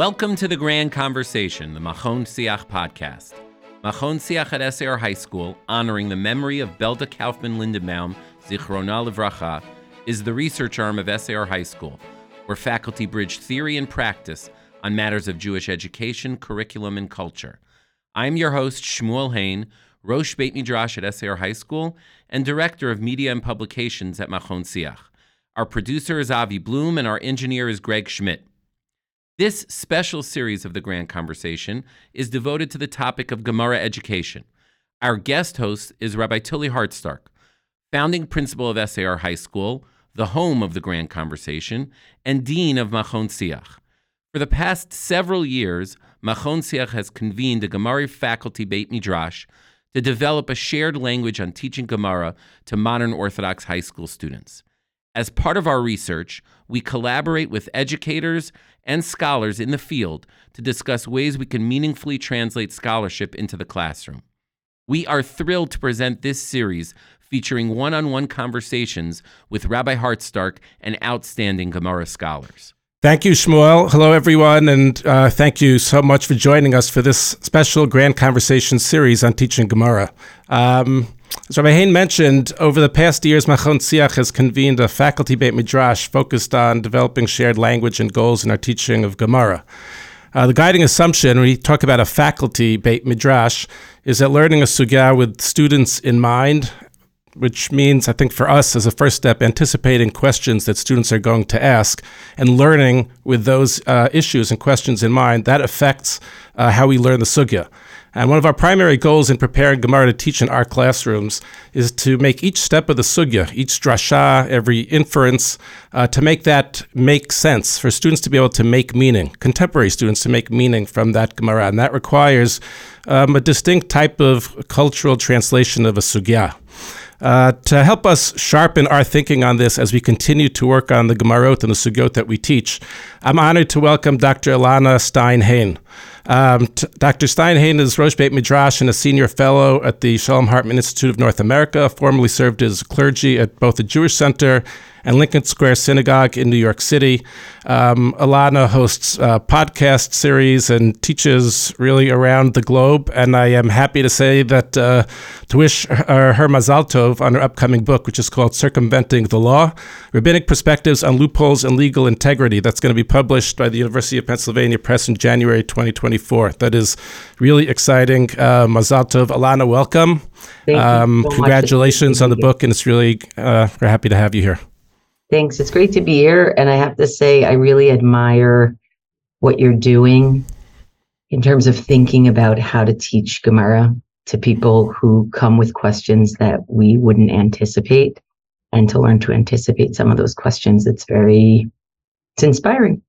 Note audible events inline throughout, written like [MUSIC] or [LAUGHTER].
Welcome to the Grand Conversation, the Machon Siach podcast. Machon Siach at SAR High School, honoring the memory of Belda Kaufman Lindenbaum, Zichrona Livracha, is the research arm of SAR High School, where faculty bridge theory and practice on matters of Jewish education, curriculum, and culture. I'm your host, Shmuel Hain, Rosh Beit Midrash at SAR High School, and Director of Media and Publications at Machon Siach. Our producer is Avi Bloom, and our engineer is Greg Schmidt. This special series of the Grand Conversation is devoted to the topic of Gemara education. Our guest host is Rabbi Tully Harcsztark, founding principal of SAR High School, the home of the Grand Conversation, and dean of Machon Siach. For the past several years, Machon Siach has convened a Gemara faculty Beit Midrash to develop a shared language on teaching Gemara to modern Orthodox high school students. As part of our research, we collaborate with educators and scholars in the field to discuss ways we can meaningfully translate scholarship into the classroom. We are thrilled to present this series featuring one on one conversations with Rabbi Harcsztark and outstanding Gemara scholars. Thank you, Shmuel. Hello, everyone, and uh, thank you so much for joining us for this special Grand Conversation series on teaching Gemara. Um, as Rabbi Hain mentioned, over the past years, Machon Siach has convened a faculty Beit Midrash focused on developing shared language and goals in our teaching of Gemara. Uh, the guiding assumption when we talk about a faculty Beit Midrash is that learning a sugya with students in mind which means, I think, for us as a first step, anticipating questions that students are going to ask and learning with those uh, issues and questions in mind, that affects uh, how we learn the sugya. And one of our primary goals in preparing Gemara to teach in our classrooms is to make each step of the sugya, each drasha, every inference, uh, to make that make sense for students to be able to make meaning, contemporary students to make meaning from that Gemara. And that requires um, a distinct type of cultural translation of a sugya. Uh, to help us sharpen our thinking on this as we continue to work on the Gemarot and the Sugyot that we teach, I'm honored to welcome Dr. Elana Stein-Hain. Um, t- Dr. Stein-Hain is Rosh Beit Midrash and a senior fellow at the Shalom Hartman Institute of North America, formerly served as clergy at both the Jewish Center and Lincoln Square Synagogue in New York City. Um, Elana hosts a podcast series and teaches really around the globe. And I am happy to say that uh, to wish her, her Mazal Tov on her upcoming book, which is called Circumventing the Law Rabbinic Perspectives on Loopholes and Legal Integrity. That's going to be published by the University of Pennsylvania Press in January 2024. That is really exciting. Uh, Mazal Tov. Elana, welcome. Um, so congratulations on the book, and it's really, uh, we're happy to have you here. Thanks. It's great to be here. And I have to say, I really admire what you're doing in terms of thinking about how to teach Gemara to people who come with questions that we wouldn't anticipate and to learn to anticipate some of those questions. It's very, it's inspiring.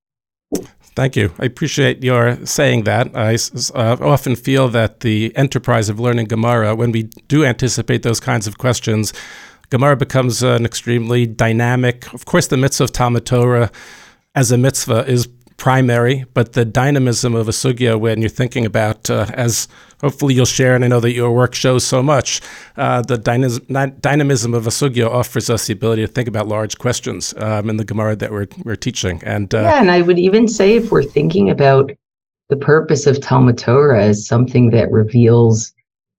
Thank you. I appreciate your saying that. I uh, often feel that the enterprise of learning Gemara, when we do anticipate those kinds of questions, Gemara becomes an extremely dynamic. Of course, the mitzvah of Talmud Torah as a mitzvah is primary, but the dynamism of a sugya when you're thinking about, uh, as hopefully you'll share, and I know that your work shows so much, uh, the dynamism of a sugya offers us the ability to think about large questions um, in the Gemara that we're, we're teaching. And uh, yeah, and I would even say if we're thinking about the purpose of Talmud Torah as something that reveals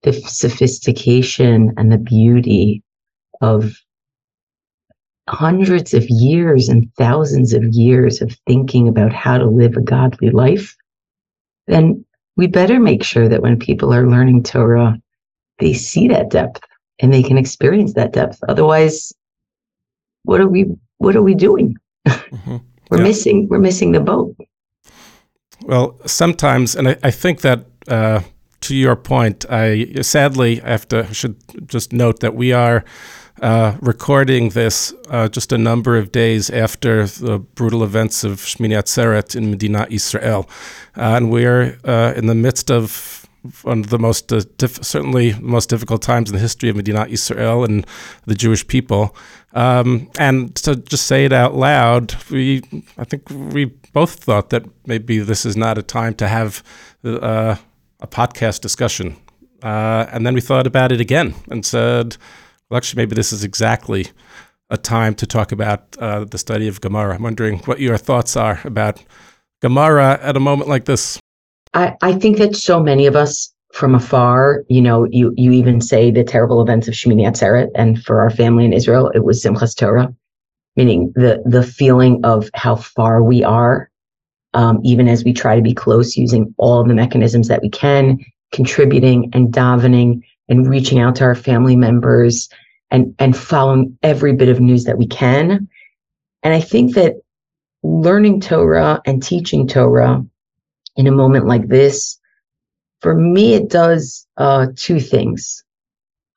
the sophistication and the beauty of hundreds of years and thousands of years of thinking about how to live a godly life, then we better make sure that when people are learning Torah, they see that depth and they can experience that depth. Otherwise, what are we what are we doing? Mm-hmm. [LAUGHS] we're yeah. missing we're missing the boat. Well, sometimes, and I, I think that uh, to your point, I sadly I have to should just note that we are uh, recording this uh, just a number of days after the brutal events of Shmini Atzeret in Medina Israel. Uh, and we're uh, in the midst of one of the most, uh, diff- certainly most difficult times in the history of Medina Israel and the Jewish people. Um, and to just say it out loud, we, I think we both thought that maybe this is not a time to have uh, a podcast discussion. and then we thought about it again and said, well, actually, maybe this is exactly a time to talk about uh, the study of Gemara. I'm wondering what your thoughts are about Gemara at a moment like this? I, I think that so many of us from afar, you know, you you even say the terrible events of Shemini Atzeret, and for our family in Israel, it was Simchas Torah, meaning the the feeling of how far we are, um, even as we try to be close, using all the mechanisms that we can, contributing and davening and reaching out to our family members and and following every bit of news that we can. And I think that learning Torah and teaching Torah in a moment like this, for me, it does uh, two things.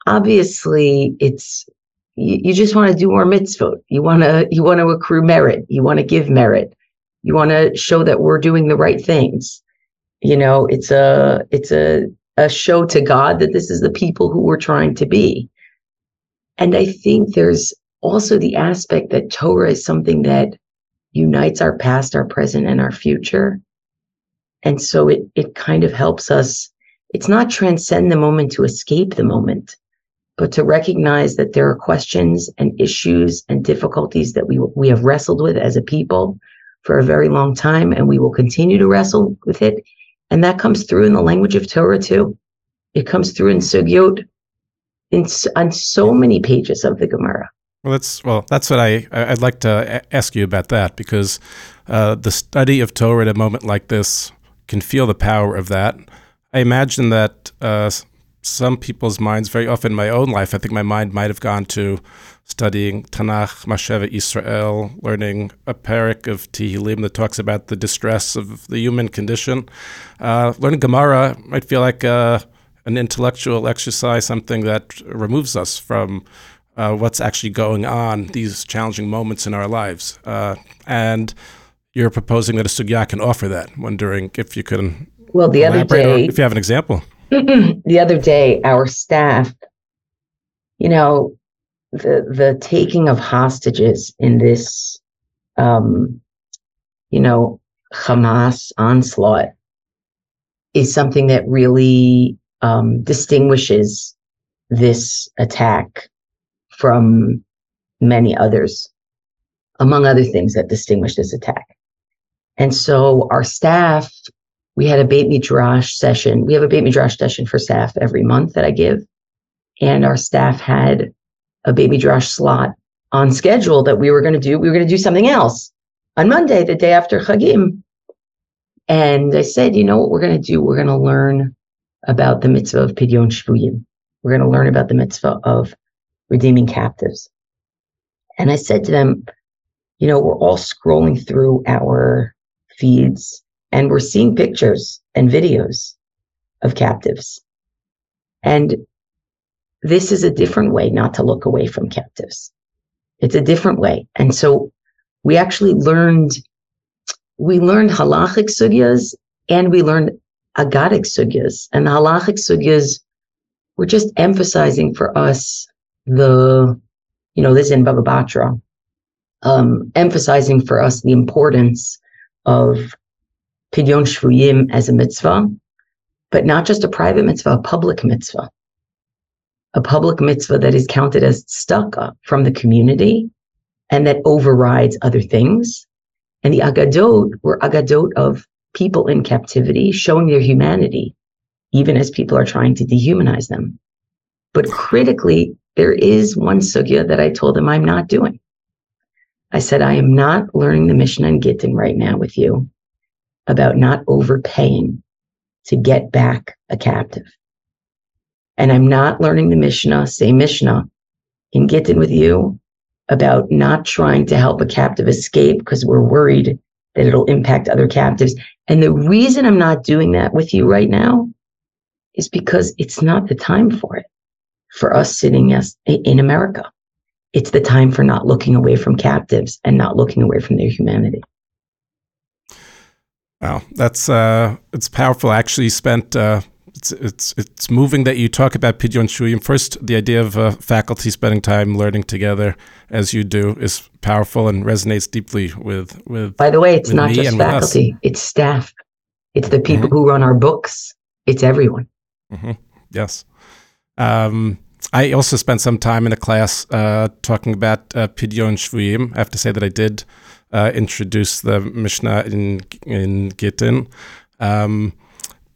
Obviously, it's you, you just want to do more mitzvot. You want to you want to accrue merit. You want to give merit. You want to show that we're doing the right things. You know, it's a it's a a show to God that this is the people who we're trying to be. And I think there's also the aspect that Torah is something that unites our past, our present, and our future. And so it it kind of helps us. It's not transcend the moment to escape the moment, but to recognize that there are questions and issues and difficulties that we we have wrestled with as a people for a very long time, and we will continue to wrestle with it. And that comes through in the language of Torah too. It comes through in Sugyot, in on so many pages of the Gemara. Well, that's well. That's what I I'd like to ask you about that because uh, the study of Torah at a moment like this can feel the power of that. I imagine that uh, some people's minds, very often in my own life, I think my mind might have gone to studying Tanakh, Masheva Israel, learning a parak of Tehillim that talks about the distress of the human condition. Uh, learning Gemara might feel like uh, an intellectual exercise, something that removes us from uh, what's actually going on, these challenging moments in our lives. Uh, and you're proposing that a sugya can offer that. Wondering if you can. Well, the other day, if you have an example. [CLEARS THROAT] the other day, our staff, you know, the the taking of hostages in this, um, you know, Hamas onslaught is something that really um, distinguishes this attack from many others, among other things that distinguish this attack. And so our staff, we had a Beit Midrash session. We have a Beit Midrash session for staff every month that I give. And our staff had a Beit Midrash slot on schedule that we were going to do. We were going to do something else on Monday, the day after Chagim. And I said, you know what we're going to do? We're going to learn about the mitzvah of Pidyon Shvuyim. We're going to learn about the mitzvah of redeeming captives. And I said to them, you know, we're all scrolling through our feeds and we're seeing pictures and videos of captives. And this is a different way not to look away from captives. It's a different way. And so we actually learned, we learned halachic sugyas and we learned agadic sugyas. And the halachic sugyas were just emphasizing for us the, you know, this in Baba Batra, um, emphasizing for us the importance of Pidyon Shvuyim as a mitzvah, but not just a private mitzvah, a public mitzvah. A public mitzvah that is counted as tzedakah from the community and that overrides other things. And the agadot were agadot of people in captivity showing their humanity, even as people are trying to dehumanize them. But critically, there is one sugya that I told them I'm not doing. I said, I am not learning the Mishnah in Gittin right now with you about not overpaying to get back a captive. And I'm not learning the Mishnah, say Mishnah, in Gittin with you about not trying to help a captive escape because we're worried that it'll impact other captives. And the reason I'm not doing that with you right now is because it's not the time for it for us sitting as, in America. It's the time for not looking away from captives and not looking away from their humanity. Wow, that's uh, it's powerful. I actually spent uh, it's it's it's moving that you talk about Pidyon Shvuyim. First, the idea of uh, faculty spending time learning together, as you do, is powerful and resonates deeply with with. By the way, it's not just faculty; it's staff. It's the people mm-hmm. who run our books. It's everyone. Mm-hmm. Yes. Um, I also spent some time in a class uh, talking about uh, Pidyon Shvuyim. I have to say that I did uh, introduce the Mishnah in in Gittin. Um,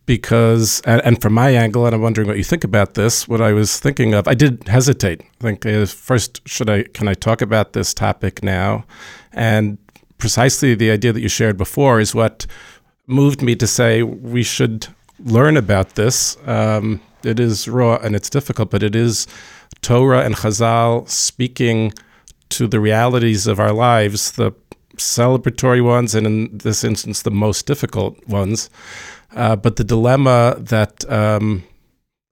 because, and, and, from my angle, and I'm wondering what you think about this. What I was thinking of, I did hesitate. I think uh, first, should I can I talk about this topic now? And precisely the idea that you shared before is what moved me to say we should learn about this. Um, it is raw and it's difficult, but it is Torah and Chazal speaking to the realities of our lives, the celebratory ones, and in this instance, the most difficult ones. Uh, but the dilemma that um,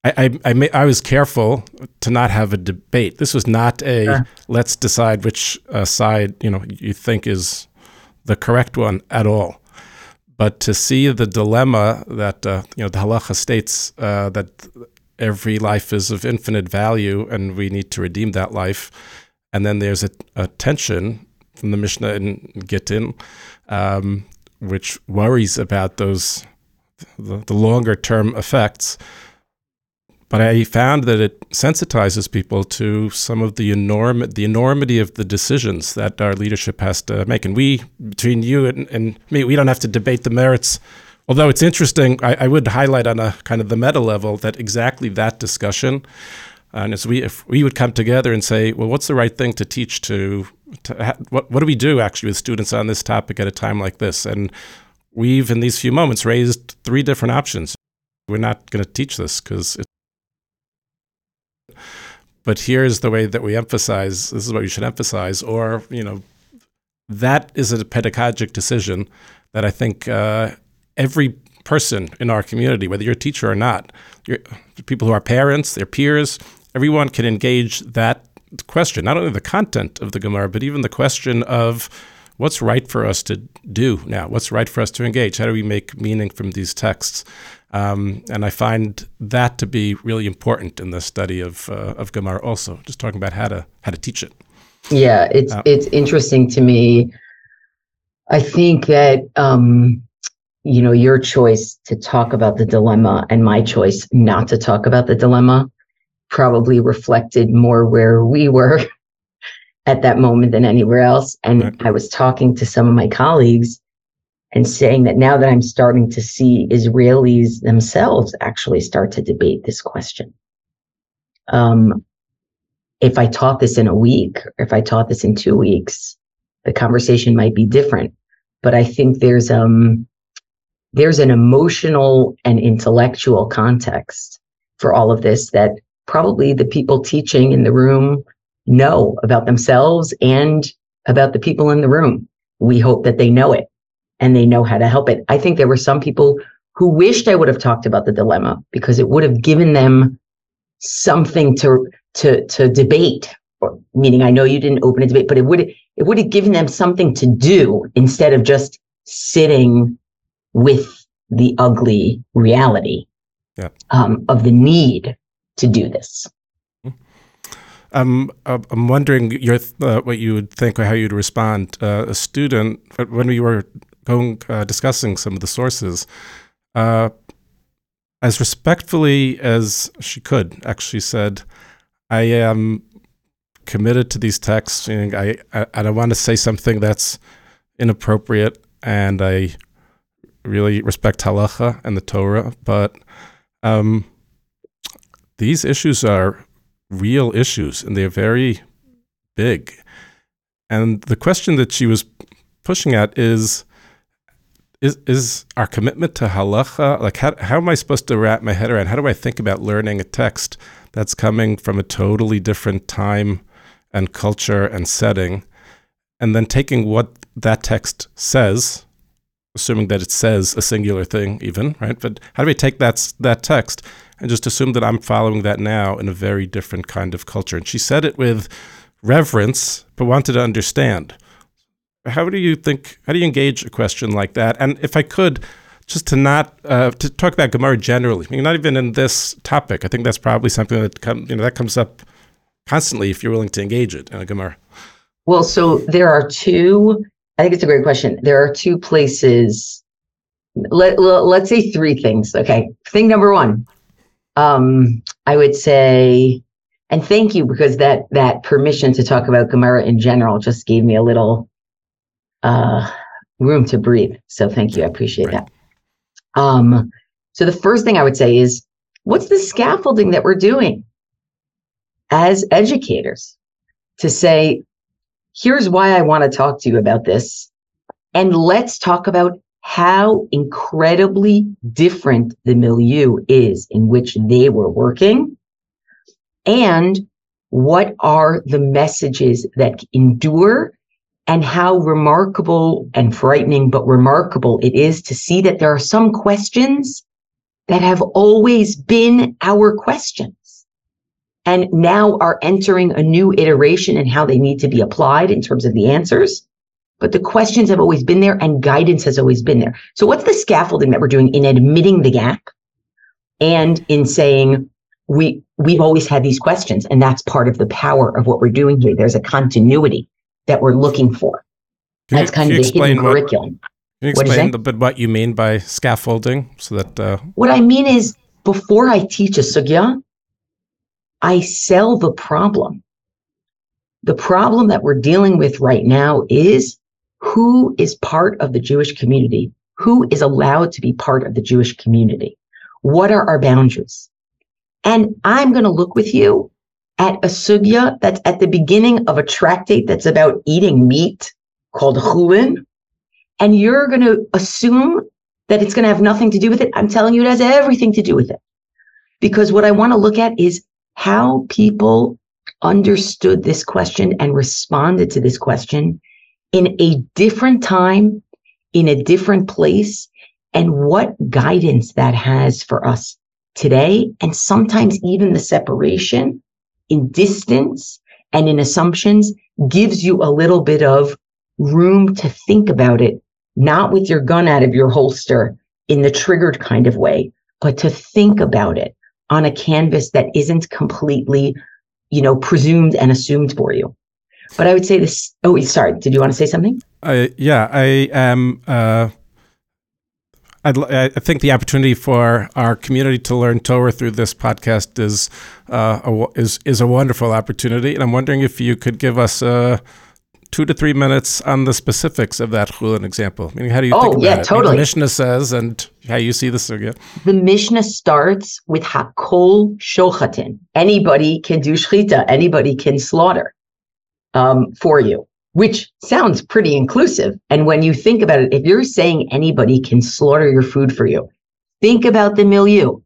I, I, I, may, I, was careful to not have a debate. This was not a let's decide which uh, side you know you think is the correct one at all. But to see the dilemma that uh, you know the halacha states uh, that every life is of infinite value and we need to redeem that life, and then there's a, a tension from the Mishnah in Gittin, um, which worries about those the, the longer term effects. But I found that it sensitizes people to some of the enorm the enormity of the decisions that our leadership has to make. And we, between you and, and me, we don't have to debate the merits. Although it's interesting, I, I would highlight on a kind of the meta level that exactly that discussion and as we, if we would come together and say, well, what's the right thing to teach to, to ha- what, what do we do actually with students on this topic at a time like this? And we've, in these few moments, raised three different options. We're not going to teach this because but here's the way that we emphasize this is what you should emphasize or you know that is a pedagogic decision that i think uh, every person in our community whether you're a teacher or not people who are parents their peers everyone can engage that question not only the content of the gemara but even the question of what's right for us to do now? What's right for us to engage? How do we make meaning from these texts? Um, and I find that to be really important in the study of uh, of Gemara. Also, just talking about how to how to teach it. Yeah, it's uh, it's interesting to me. I think that um, you know your choice to talk about the dilemma and my choice not to talk about the dilemma probably reflected more where we were [LAUGHS] at that moment than anywhere else. And right. I was talking to some of my colleagues and saying that now that I'm starting to see Israelis themselves actually start to debate this question. Um, if I taught this in a week, or if I taught this in two weeks, the conversation might be different. But I think there's um there's an emotional and intellectual context for all of this that probably the people teaching in the room know about themselves and about the people in the room. We hope that they know it and they know how to help it. I think there were some people who wished I would have talked about the dilemma because it would have given them something to to to debate. Or, meaning, I know you didn't open a debate, but it would it would have given them something to do instead of just sitting with the ugly reality yeah. um, of the need to do this. Um, uh, I'm wondering your uh, what you would think or how you'd respond. Uh, a student, uh, when we were going uh, discussing some of the sources, uh, as respectfully as she could, actually said, "I am committed to these texts. And I, I I don't want to say something that's inappropriate, and I really respect halacha and the Torah, but." Um, these issues are real issues and they're very big. And the question that she was pushing at is is is our commitment to halacha like how how am I supposed to wrap my head around how do I think about learning a text that's coming from a totally different time and culture and setting and then taking what that text says assuming that it says a singular thing even right but how do we take that that text and just assume that I'm following that now in a very different kind of culture. And she said it with reverence, but wanted to understand. How do you think? How do you engage a question like that? And if I could, just to not uh, to talk about Gemara generally, I mean, not even in this topic. I think that's probably something that come, you know that comes up constantly if you're willing to engage it in a Gemara. Well, so there are two. I think it's a great question. There are two places. Let, us say three things. Okay. Thing number one um, I would say, and thank you because that that permission to talk about Gemara in general just gave me a little uh, room to breathe. So thank you. I appreciate right. that. Um, so the first thing I would say is, what's the scaffolding that we're doing as educators to say, here's why I want to talk to you about this. And let's talk about how incredibly different the milieu is in which they were working and what are the messages that endure and how remarkable and frightening, but remarkable it is to see that there are some questions that have always been our questions and now are entering a new iteration and how they need to be applied in terms of the answers. But the questions have always been there and guidance has always been there. So what's the scaffolding that we're doing in admitting the gap and in saying we, we've always had these questions and that's part of the power of what we're doing here. There's a continuity that we're looking for. Can That's you, kind of the hidden what, curriculum. Can you explain a bit what you mean by scaffolding so that uh... what I mean is before I teach a sugya, I sell the problem. The problem that we're dealing with right now is who is part of the Jewish community? Who is allowed to be part of the Jewish community? What are our boundaries? And I'm going to look with you at a sugya that's at the beginning of a tractate that's about eating meat called chulin, and you're going to assume that it's going to have nothing to do with it. I'm telling you, it has everything to do with it. Because what I want to look at is how people understood this question and responded to this question in a different time, in a different place, and what guidance that has for us today. And sometimes even the separation in distance and in assumptions gives you a little bit of room to think about it, not with your gun out of your holster in the triggered kind of way, but to think about it on a canvas that isn't completely, you know, presumed and assumed for you. But I would say this. Oh, sorry. Did you want to say something? Uh, yeah, I am. Uh, i think the opportunity for our community to learn Torah through this podcast is uh, a, is is a wonderful opportunity, and I'm wondering if you could give us uh, two to three minutes on the specifics of that chulin example. I mean, how do you oh, think about yeah, it? totally. the Mishnah says, and how you see this again. The Mishnah starts with hakol shochatin. Anybody can do shchita. Anybody can slaughter um, for you which sounds pretty inclusive. And when you think about it, if you're saying anybody can slaughter your food for you, think about the milieu.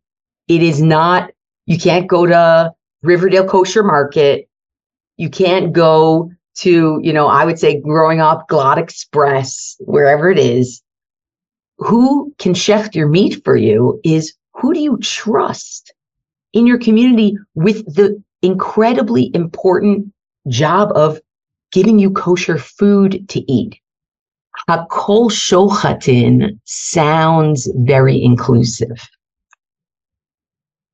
It is not, you can't go to Riverdale Kosher Market. You can't go to, you know, I would say growing up, Glatt Express, wherever it is. Who can shecht your meat for you is who do you trust in your community with the incredibly important job of giving you kosher food to eat. Hakol shochatin sounds very inclusive.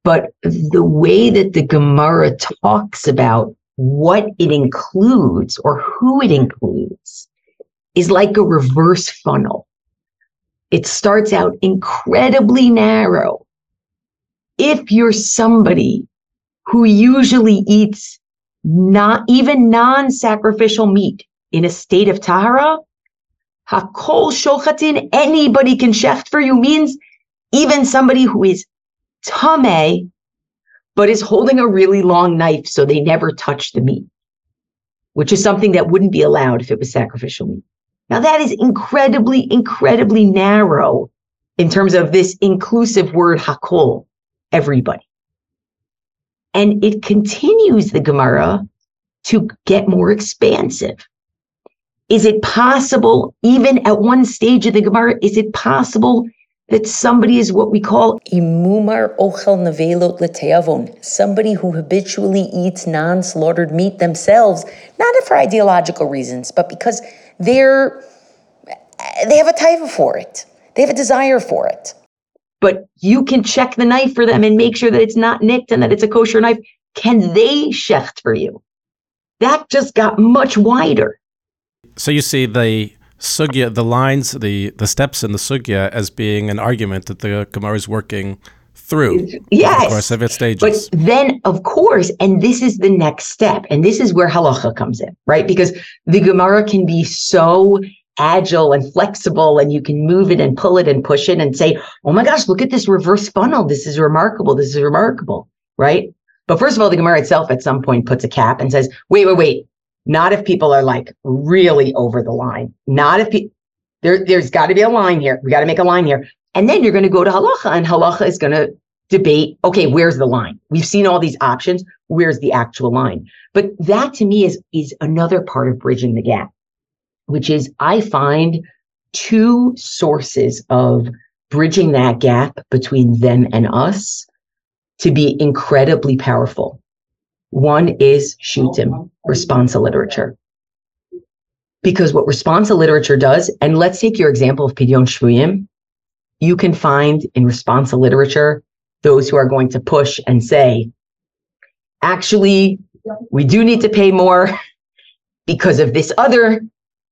But the way that the Gemara talks about what it includes or who it includes is like a reverse funnel. It starts out incredibly narrow. If you're somebody who usually eats not even non-sacrificial meat in a state of tahara, hakol shochatin, anybody can shecht for you means even somebody who is tame, but is holding a really long knife so they never touch the meat, which is something that wouldn't be allowed if it was sacrificial meat. Now that is incredibly, incredibly narrow in terms of this inclusive word hakol, everybody. And it continues the Gemara to get more expansive. Is it possible, even at one stage of the Gemara, is it possible that somebody is what we call imumar ochel nevelot leteavon, somebody who habitually eats non-slaughtered meat themselves, not for ideological reasons, but because they're they have a taiva for it. They have a desire for it but you can check the knife for them and make sure that it's not nicked and that it's a kosher knife. Can they shecht for you? That just got much wider. So you see the sugya, the lines, the the steps in the sugya as being an argument that the Gemara is working through. Yes, of course, of its stages. But then, of course, and this is the next step, and this is where halacha comes in, right? Because the Gemara can be so agile and flexible and you can move it and pull it and push it and say, oh my gosh, look at this reverse funnel. This is remarkable. This is remarkable. Right. But first of all, the Gemara itself at some point puts a cap and says, wait, wait, wait. Not if people are like really over the line. Not if people, there, there's got to be a line here. We got to make a line here. And then you're going to go to halacha and halacha is going to debate, okay, where's the line? We've seen all these options. Where's the actual line? But that to me is, is another part of bridging the gap, which is I find two sources of bridging that gap between them and us to be incredibly powerful. One is Shutim, responsa literature. Because what responsa literature does, and let's take your example of Pidyon Shvuyim, you can find in responsa literature those who are going to push and say, actually, we do need to pay more [LAUGHS] because of this other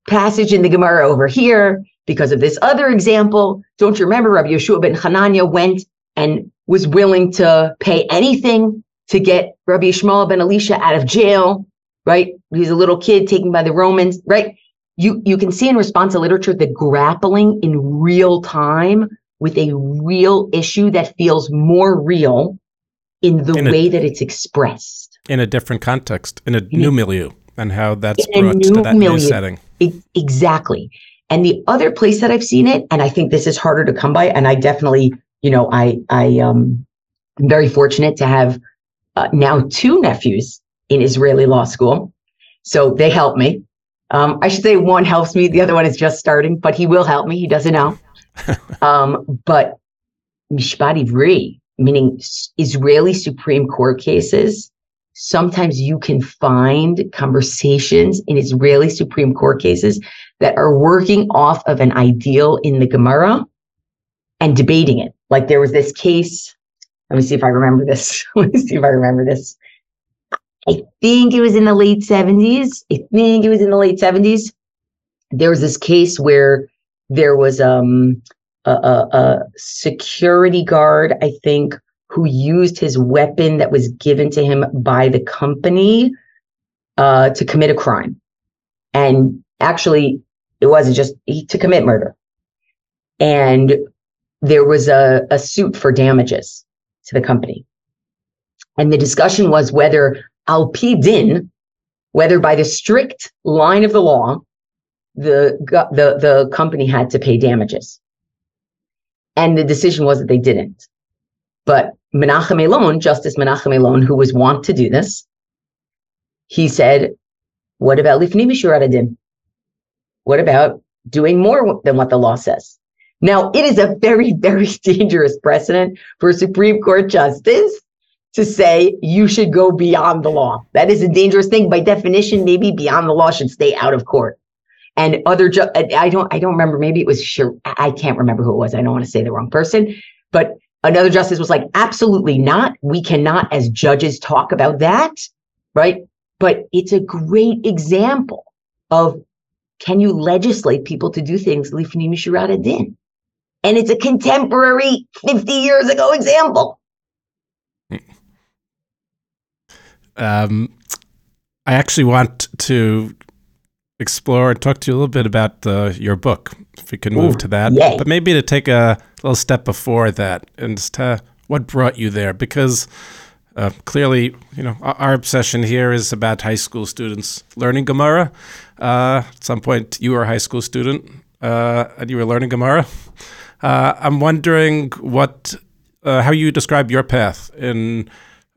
passage in the Gemara over here, because of this other example. Don't you remember Rabbi Yehoshua ben Hanania went and was willing to pay anything to get Rabbi Ishmael ben Elisha out of jail, right? He's a little kid taken by the Romans, right? You, you can see in responsa literature the grappling in real time with a real issue that feels more real in the in way that it's expressed. In a different context, in a in new a, milieu, and how that's brought to that milieu. new setting. Exactly. And the other place that I've seen it, and I think this is harder to come by, and I definitely, you know, I I um I'm very fortunate to have uh, now two nephews in Israeli law school, so they help me. Um, I should say one helps me, the other one is just starting, but he will help me. He doesn't know. [LAUGHS] um, but Mishpat Ivri, meaning Israeli Supreme Court cases, sometimes you can find conversations in Israeli Supreme Court cases that are working off of an ideal in the Gemara and debating it. Like there was this case. Let me see if I remember this. [LAUGHS] let me see if I remember this. I think it was in the late 70s. I think it was in the late 70s. There was this case where there was um, a, a, a security guard, I think, who used his weapon that was given to him by the company uh, to commit a crime. And actually, it wasn't just he, to commit murder. And there was a, a suit for damages to the company. And the discussion was whether al din, whether by the strict line of the law, the, the, the company had to pay damages. And the decision was that they didn't. But Menachem Elon, Justice Menachem Elon, who was wont to do this, he said, what about Lifni Mishur What about doing more than what the law says? Now, it is a very, [LAUGHS] very dangerous precedent for a Supreme Court justice to say you should go beyond the law. That is a dangerous thing. By definition, maybe beyond the law should stay out of court and other ju- I don't I don't remember maybe it was sure I can't remember who it was I don't want to say the wrong person but another justice was like absolutely not. We cannot as judges talk about that right? But it's a great example of can you legislate people to do things lifni mishurata din and it's a contemporary 50 years ago example. Um I actually want to explore and talk to you a little bit about uh, your book, if we can move Ooh, to that. Yay. But maybe to take a little step before that and to what brought you there, because uh, clearly, you know, our, our, obsession here is about high school students learning Gemara. Uh, at some point, you were a high school student uh, and you were learning Gemara. Uh, I'm wondering what, uh, how you describe your path in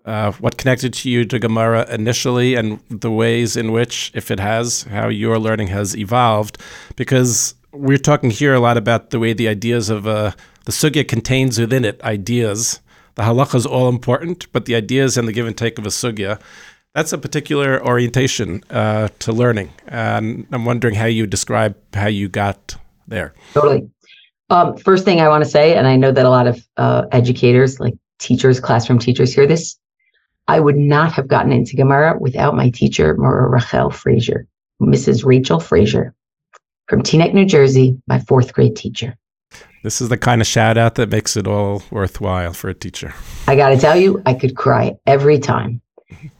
uh, what connected to you to Gemara initially and the ways in which, if it has, how your learning has evolved. Because we're talking here a lot about the way the ideas of uh, the sugya contains within it ideas. The halacha is all important, but the ideas and the give and take of a sugya, that's a particular orientation uh, to learning. And I'm wondering how you describe how you got there. Totally. Um, first thing I want to say, and I know that a lot of uh, educators, like teachers, classroom teachers, hear this. I would not have gotten into Gemara without my teacher, Mora Rachel Frazier, Mrs. Rachel Frazier from Teaneck, New Jersey, my fourth grade teacher. This is the kind of shout out that makes it all worthwhile for a teacher. I got to tell you, I could cry every time.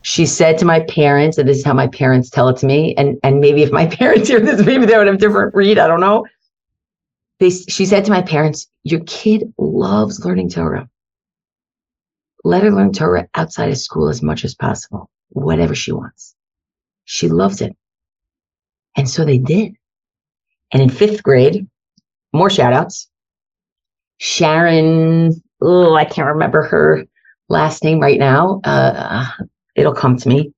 She said to my parents, and this is how my parents tell it to me, and and maybe if my [LAUGHS] parents hear this, maybe they would have different read. I don't know. They, she said to my parents, "Your kid loves learning Torah. Let her learn Torah outside of school as much as possible, whatever she wants. She loves it." And so they did. And in fifth grade, more shout outs. Sharon, oh, I can't remember her last name right now. Uh, it'll come to me.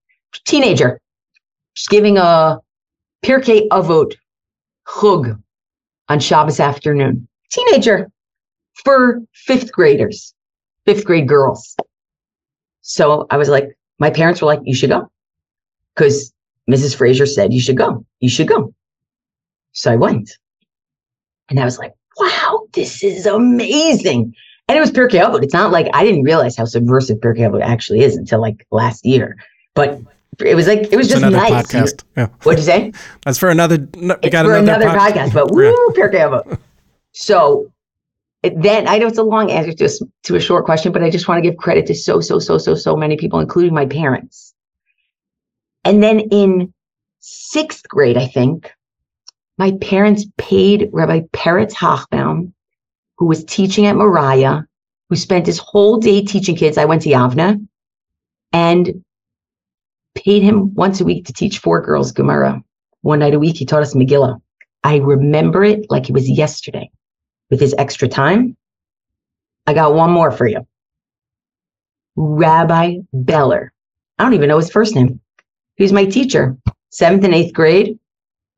Teenager. She's giving a Pirkei Avot chug on Shabbos afternoon. Teenager for fifth graders, fifth grade girls. So I was like, my parents were like, you should go. Because Mrs. Fraser said, you should go. You should go. So I went. And I was like, wow, this is amazing. And it was Pirkei Avot. It's not like I didn't realize how subversive Pirkei Avot actually is until like last year. But it was like it was It's just nice. podcast. Yeah. What'd you say? That's for another. No, we got for another, another pod- podcast, but [LAUGHS] woo, Avot. So then I know it's a long answer just to a short question, but I just want to give credit to so, so, so, so, so many people, including my parents. And then in sixth grade, I think, my parents paid Rabbi Peretz Hochbaum, who was teaching at Moriah, who spent his whole day teaching kids. I went to Yavneh and paid him once a week to teach four girls Gemara. One night a week, he taught us Megillah. I remember it like it was yesterday with his extra time. I got one more for you. Rabbi Beller. I don't even know his first name. He was my teacher, seventh and eighth grade.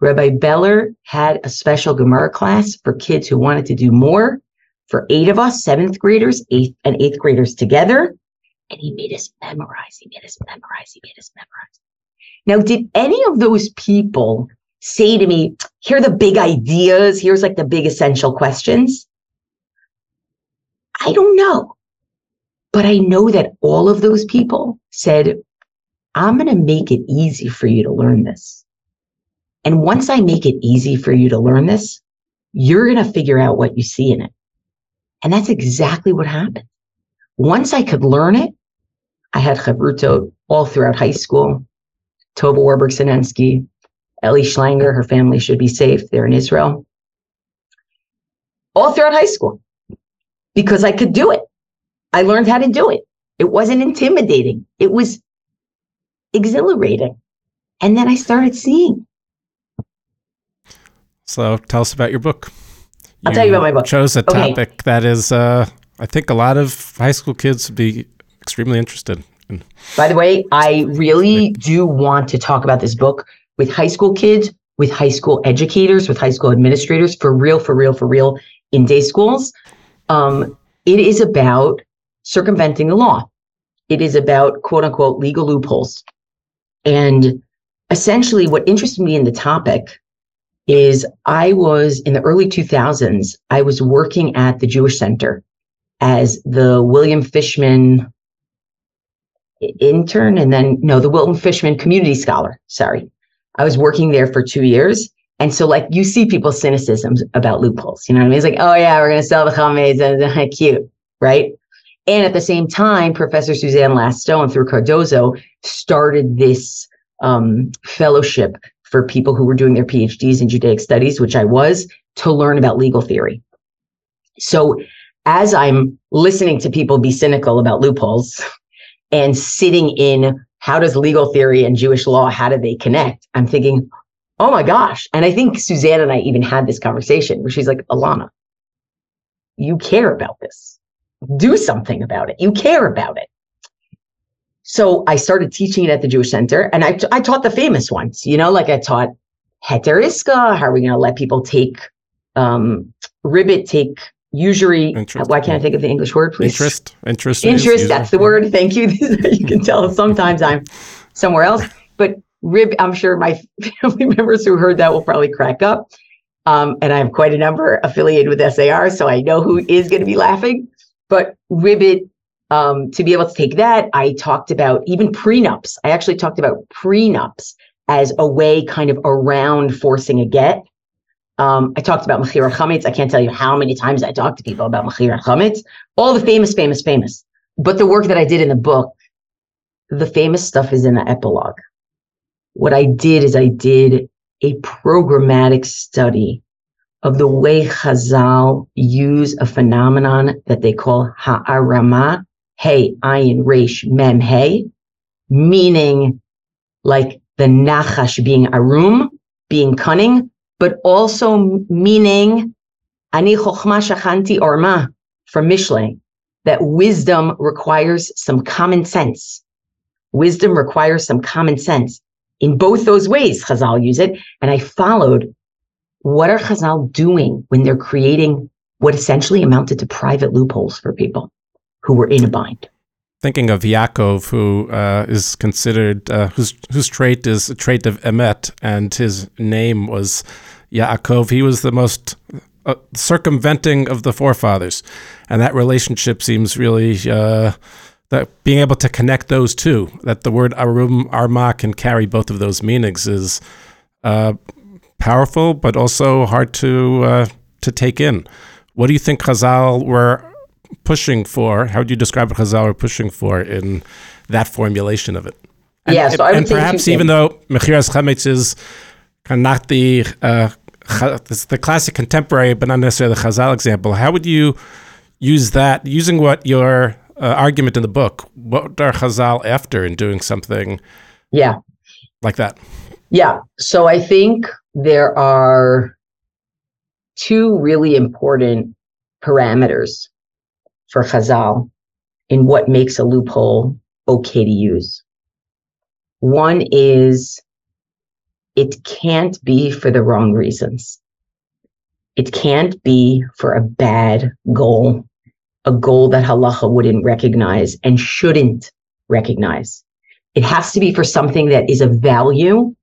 Rabbi Beller had a special Gemara class for kids who wanted to do more. For eight of us, seventh graders, eighth and eighth graders together. And he made us memorize. He made us memorize. He made us memorize. Now, did any of those people say to me, here are the big ideas. Here's like the big essential questions. I don't know. But I know that all of those people said, I'm going to make it easy for you to learn this. And once I make it easy for you to learn this, you're going to figure out what you see in it. And that's exactly what happened. Once I could learn it, I had chavrutot all throughout high school. Tova Warburg Sinensky, Ellie Schlanger, her family should be safe. They're in Israel. All throughout high school because I could do it. I learned how to do it. It wasn't intimidating. It was exhilarating. And then I started seeing. So tell us about your book. I'll tell you about my book. Chose a Okay. topic that is, uh, I think, a lot of high school kids would be extremely interested in. By the way, I really do want to talk about this book with high school kids, with high school educators, with high school administrators, for real, for real, for real, in day schools. Um, it is about circumventing the law. It is about quote unquote legal loopholes. And essentially, what interested me in the topic is I was in the early 2000s, I was working at the Jewish Center as the William Fishman intern and then no the wilton fishman community scholar sorry i was working there for two years. And so like you see people's cynicisms about loopholes you know what i mean? It's like oh yeah we're going to sell the chametz and [LAUGHS] cute right? And at the same time professor suzanne Last Stone through cardozo started this um, fellowship for people who were doing their phds in judaic studies which i was to learn about legal theory. So as i'm listening to people be cynical about loopholes and sitting in how does legal theory and Jewish law, how do they connect? I'm thinking, oh my gosh. And I think Suzanne and I even had this conversation where she's like, Elana, you care about this. Do something about it. You care about it. So I started teaching it at the Jewish Center and I, I taught the famous ones, you know, like I taught Heter Iska. How are we going to let people take um, ribbit, take usury? Interest. Why can't I think of the English word, please? Interest, interest, Interest, that's the word. Thank you. [LAUGHS] you can tell sometimes I'm somewhere else. But rib, I'm sure my [LAUGHS] family members who heard that will probably crack up. Um, and I have quite a number affiliated with SAR, so I know who is going to be laughing. But ribbit, um, to be able to take that, I talked about even prenups. I actually talked about prenups as a way kind of around forcing a get. Um, I talked about Mechira Chametz. I can't tell you how many times I talked to people about Mechira Chametz. All the famous, famous, famous. But the work that I did in the book, the famous stuff is in the epilogue. What I did is I did a programmatic study of the way Chazal use a phenomenon that they call ha'arama, hey, ayin, resh, mem, hey, meaning like the nachash being arum, being cunning, but also meaning ani chokhma shachanti orma from Mishle, that wisdom requires some common sense. Wisdom requires some common sense. In both those ways, Chazal use it. And I followed what are Chazal doing when they're creating what essentially amounted to private loopholes for people who were in a bind? Thinking of Yaakov, who uh, is considered, uh, whose, whose trait is a trait of Emet, and his name was Yaakov. He was the most uh, circumventing of the forefathers. And that relationship seems really. Uh, that being able to connect those two, that the word arum arma can carry both of those meanings, is uh, powerful, but also hard to uh, to take in. What do you think Chazal were pushing for? How would you describe what Chazal were pushing for in that formulation of it? And, yeah, so and, perhaps even though Mechiras Chametz is kind of not the uh, the classic contemporary, but not necessarily the Chazal example, how would you use that using what your uh, argument in the book? What are Chazal after in doing something? Yeah, like that. Yeah. So I think there are two really important parameters for Chazal in what makes a loophole okay to use. One is it can't be for the wrong reasons. It can't be for a bad goal, a goal that halacha wouldn't recognize and shouldn't recognize. It has to be for something that is of value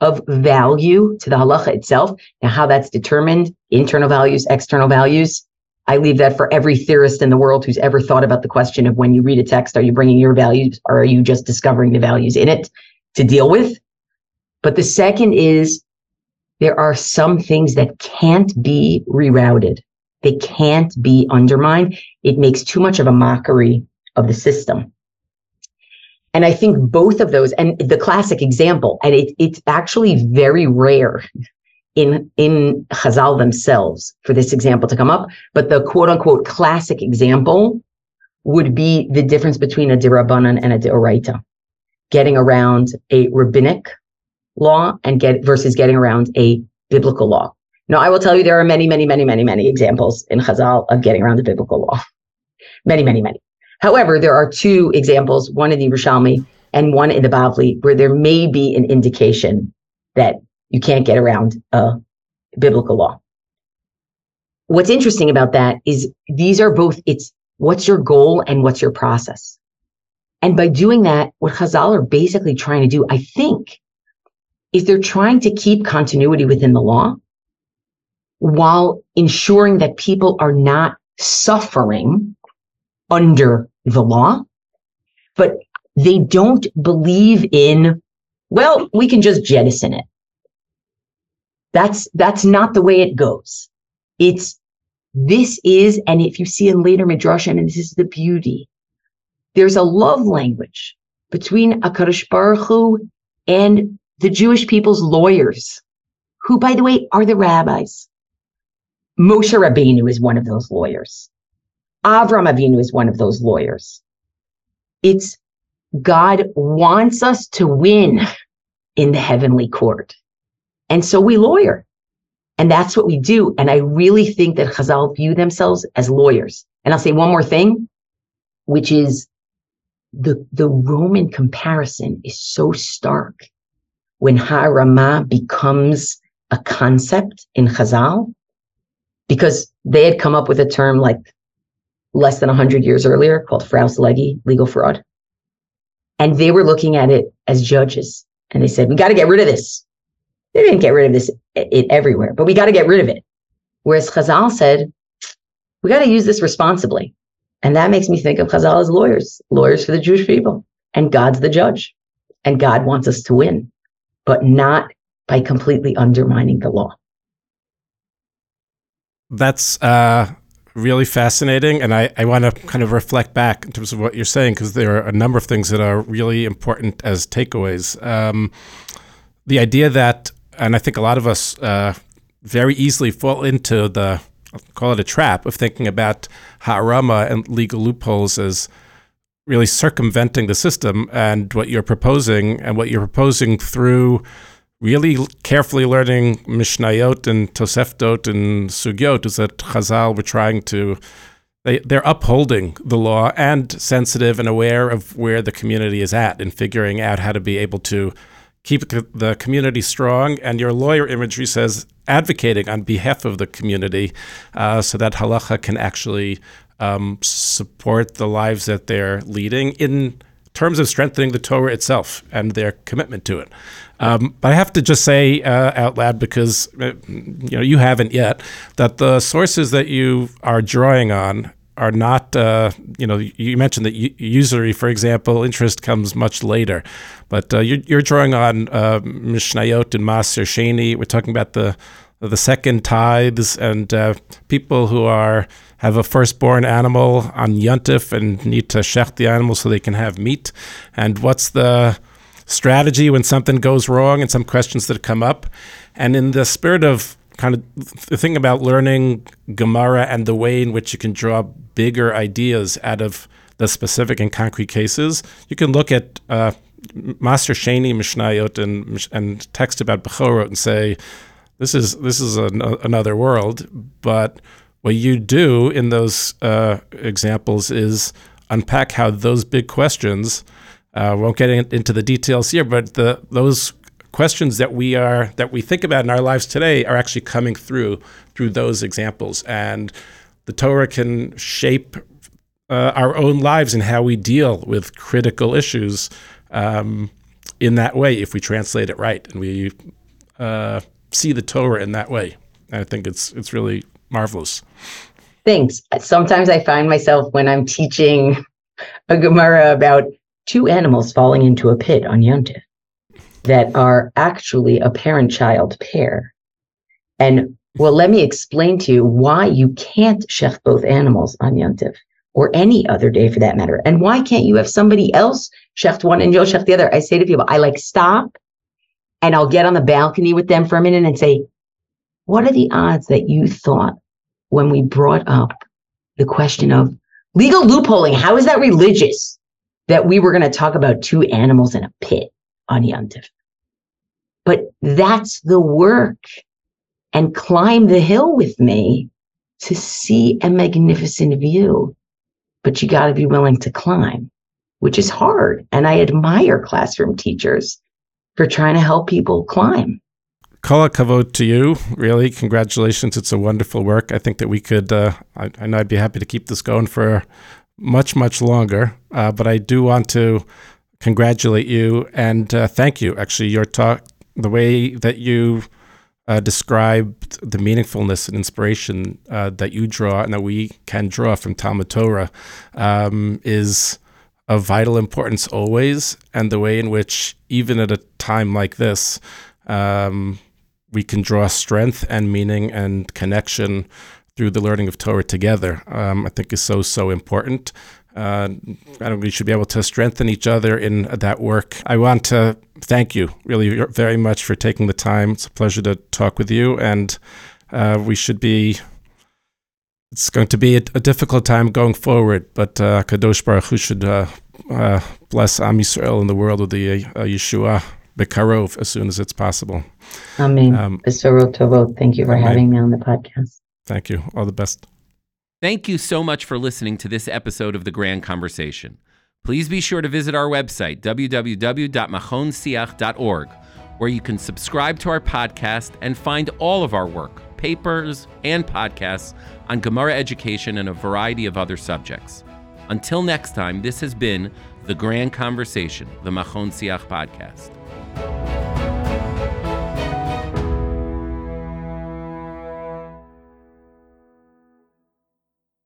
of value to the halacha itself. Now, how that's determined, internal values, external values, I leave that for every theorist in the world who's ever thought about the question of when you read a text, are you bringing your values or are you just discovering the values in it to deal with? But the second is there are some things that can't be rerouted. They can't be undermined. It makes too much of a mockery of the system. And I think both of those, and the classic example, and it, it's actually very rare in in Chazal themselves for this example to come up, but the quote unquote classic example would be the difference between a dirabanan and a deoraita, getting around a rabbinic law and get versus getting around a biblical law. Now, I will tell you there are many, many, many, many, many examples in Chazal of getting around the biblical law. [LAUGHS] Many, many, many. However, there are two examples, one in the Yerushalmi and one in the Bavli, where there may be an indication that you can't get around a biblical law. What's interesting about that is these are both, it's what's your goal and what's your process. And by doing that, what Chazal are basically trying to do, I think, is they're trying to keep continuity within the law while ensuring that people are not suffering under the law, but they don't believe in, well, we can just jettison it. That's, that's not the way it goes. It's, this is, and if you see in later Midrashim, and this is the beauty, there's a love language between HaKadosh Baruch Hu and the Jewish people's lawyers, who, by the way, are the rabbis. Moshe Rabbeinu is one of those lawyers. Avram Avinu is one of those lawyers. It's God wants us to win in the heavenly court. And so we lawyer. And that's what we do. And I really think that Chazal view themselves as lawyers. And I'll say one more thing, which is the, the Roman comparison is so stark when Ha'arama becomes a concept in Chazal, because they had come up with a term like less than 100 years earlier called Fraus Legi, legal fraud. And they were looking at it as judges. And they said, we got to get rid of this. They didn't get rid of this it, everywhere, but we got to get rid of it. Whereas Chazal said, we got to use this responsibly. And that makes me think of Chazal as lawyers, lawyers for the Jewish people. And God's the judge. And God wants us to win, but not by completely undermining the law. That's uh, really fascinating. And I, I want to kind of reflect back in terms of what you're saying, because there are a number of things that are really important as takeaways. Um, the idea that, and I think a lot of us uh, very easily fall into the, I'll call it a trap, of thinking about ha'arama and legal loopholes as really circumventing the system. And what you're proposing, and what you're proposing through really carefully learning Mishnayot and Toseftot and Sugyot is that Chazal were trying to they, they're upholding the law and sensitive and aware of where the community is at and figuring out how to be able to keep the community strong. And your lawyer imagery says advocating on behalf of the community uh, so that halacha can actually um, support the lives that they're leading in terms of strengthening the Torah itself and their commitment to it. Um, but I have to just say uh, out loud because uh, you know you haven't yet that the sources that you are drawing on are not uh, you know you mentioned that usury for example interest comes much later. But uh, you're, you're, drawing on uh, Mishnayot and Maaser Sheni we're talking about the the second tithes and uh, people who are have a firstborn animal on Yontif and need to shech the animal so they can have meat. And what's the strategy when something goes wrong and some questions that come up. And in the spirit of kind of the thing about learning Gemara and the way in which you can draw bigger ideas out of the specific and concrete cases, you can look at uh, Maaser Sheni Mishnayot and and text about Bechorot and say, this is this is an, another world. But what you do in those uh, examples is unpack how those big questions uh, won't get in, into the details here, but the those questions that we are that we think about in our lives today are actually coming through through those examples, and the Torah can shape uh, our own lives and how we deal with critical issues um, in that way if we translate it right and we uh, see the Torah in that way. I think it's it's really marvelous. Thanks. Sometimes I find myself when I'm teaching a Gemara about two animals falling into a pit on Yontif that are actually a parent child pair. And well, let me explain to you why you can't shech both animals on Yontif or any other day for that matter. And why can't you have somebody else shech one and you'll shech the other? I say to people, I like stop and I'll get on the balcony with them for a minute and say, what are the odds that you thought when we brought up the question of legal loopholing? How is that religious? that we were going to talk about two animals in a pit on Yontif. But that's the work. And climb the hill with me to see a magnificent view. But you got to be willing to climb, which is hard. And I admire classroom teachers for trying to help people climb. Kol kavod to you, really. Congratulations. It's a wonderful work. I think that we could, uh, I, I know I'd be happy to keep this going for much, much longer. Uh, but I do want to congratulate you and uh, thank you. Actually, your talk, the way that you uh, described the meaningfulness and inspiration uh, that you draw and that we can draw from Talmud Torah um, is of vital importance always. And the way in which, even at a time like this, um, we can draw strength and meaning and connection through the learning of Torah together, um, I think is so, so important. Uh, I think we should be able to strengthen each other in that work. I want to thank you really very much for taking the time. It's a pleasure to talk with you, and uh, we should be. It's going to be a, a difficult time going forward, but uh, Kadosh Baruch Hu should uh, uh, bless Am Yisrael in the world with the uh, Yeshua Bekarov as soon as it's possible. Amen. Um, Thank you for amen. having me on the podcast. Thank you. All the best. Thank you so much for listening to this episode of The Grand Conversation. Please be sure to visit our website, www.machonsiach.org, where you can subscribe to our podcast and find all of our work, papers, and podcasts on Gemara education and a variety of other subjects. Until next time, this has been The Grand Conversation, the Machon Siach podcast.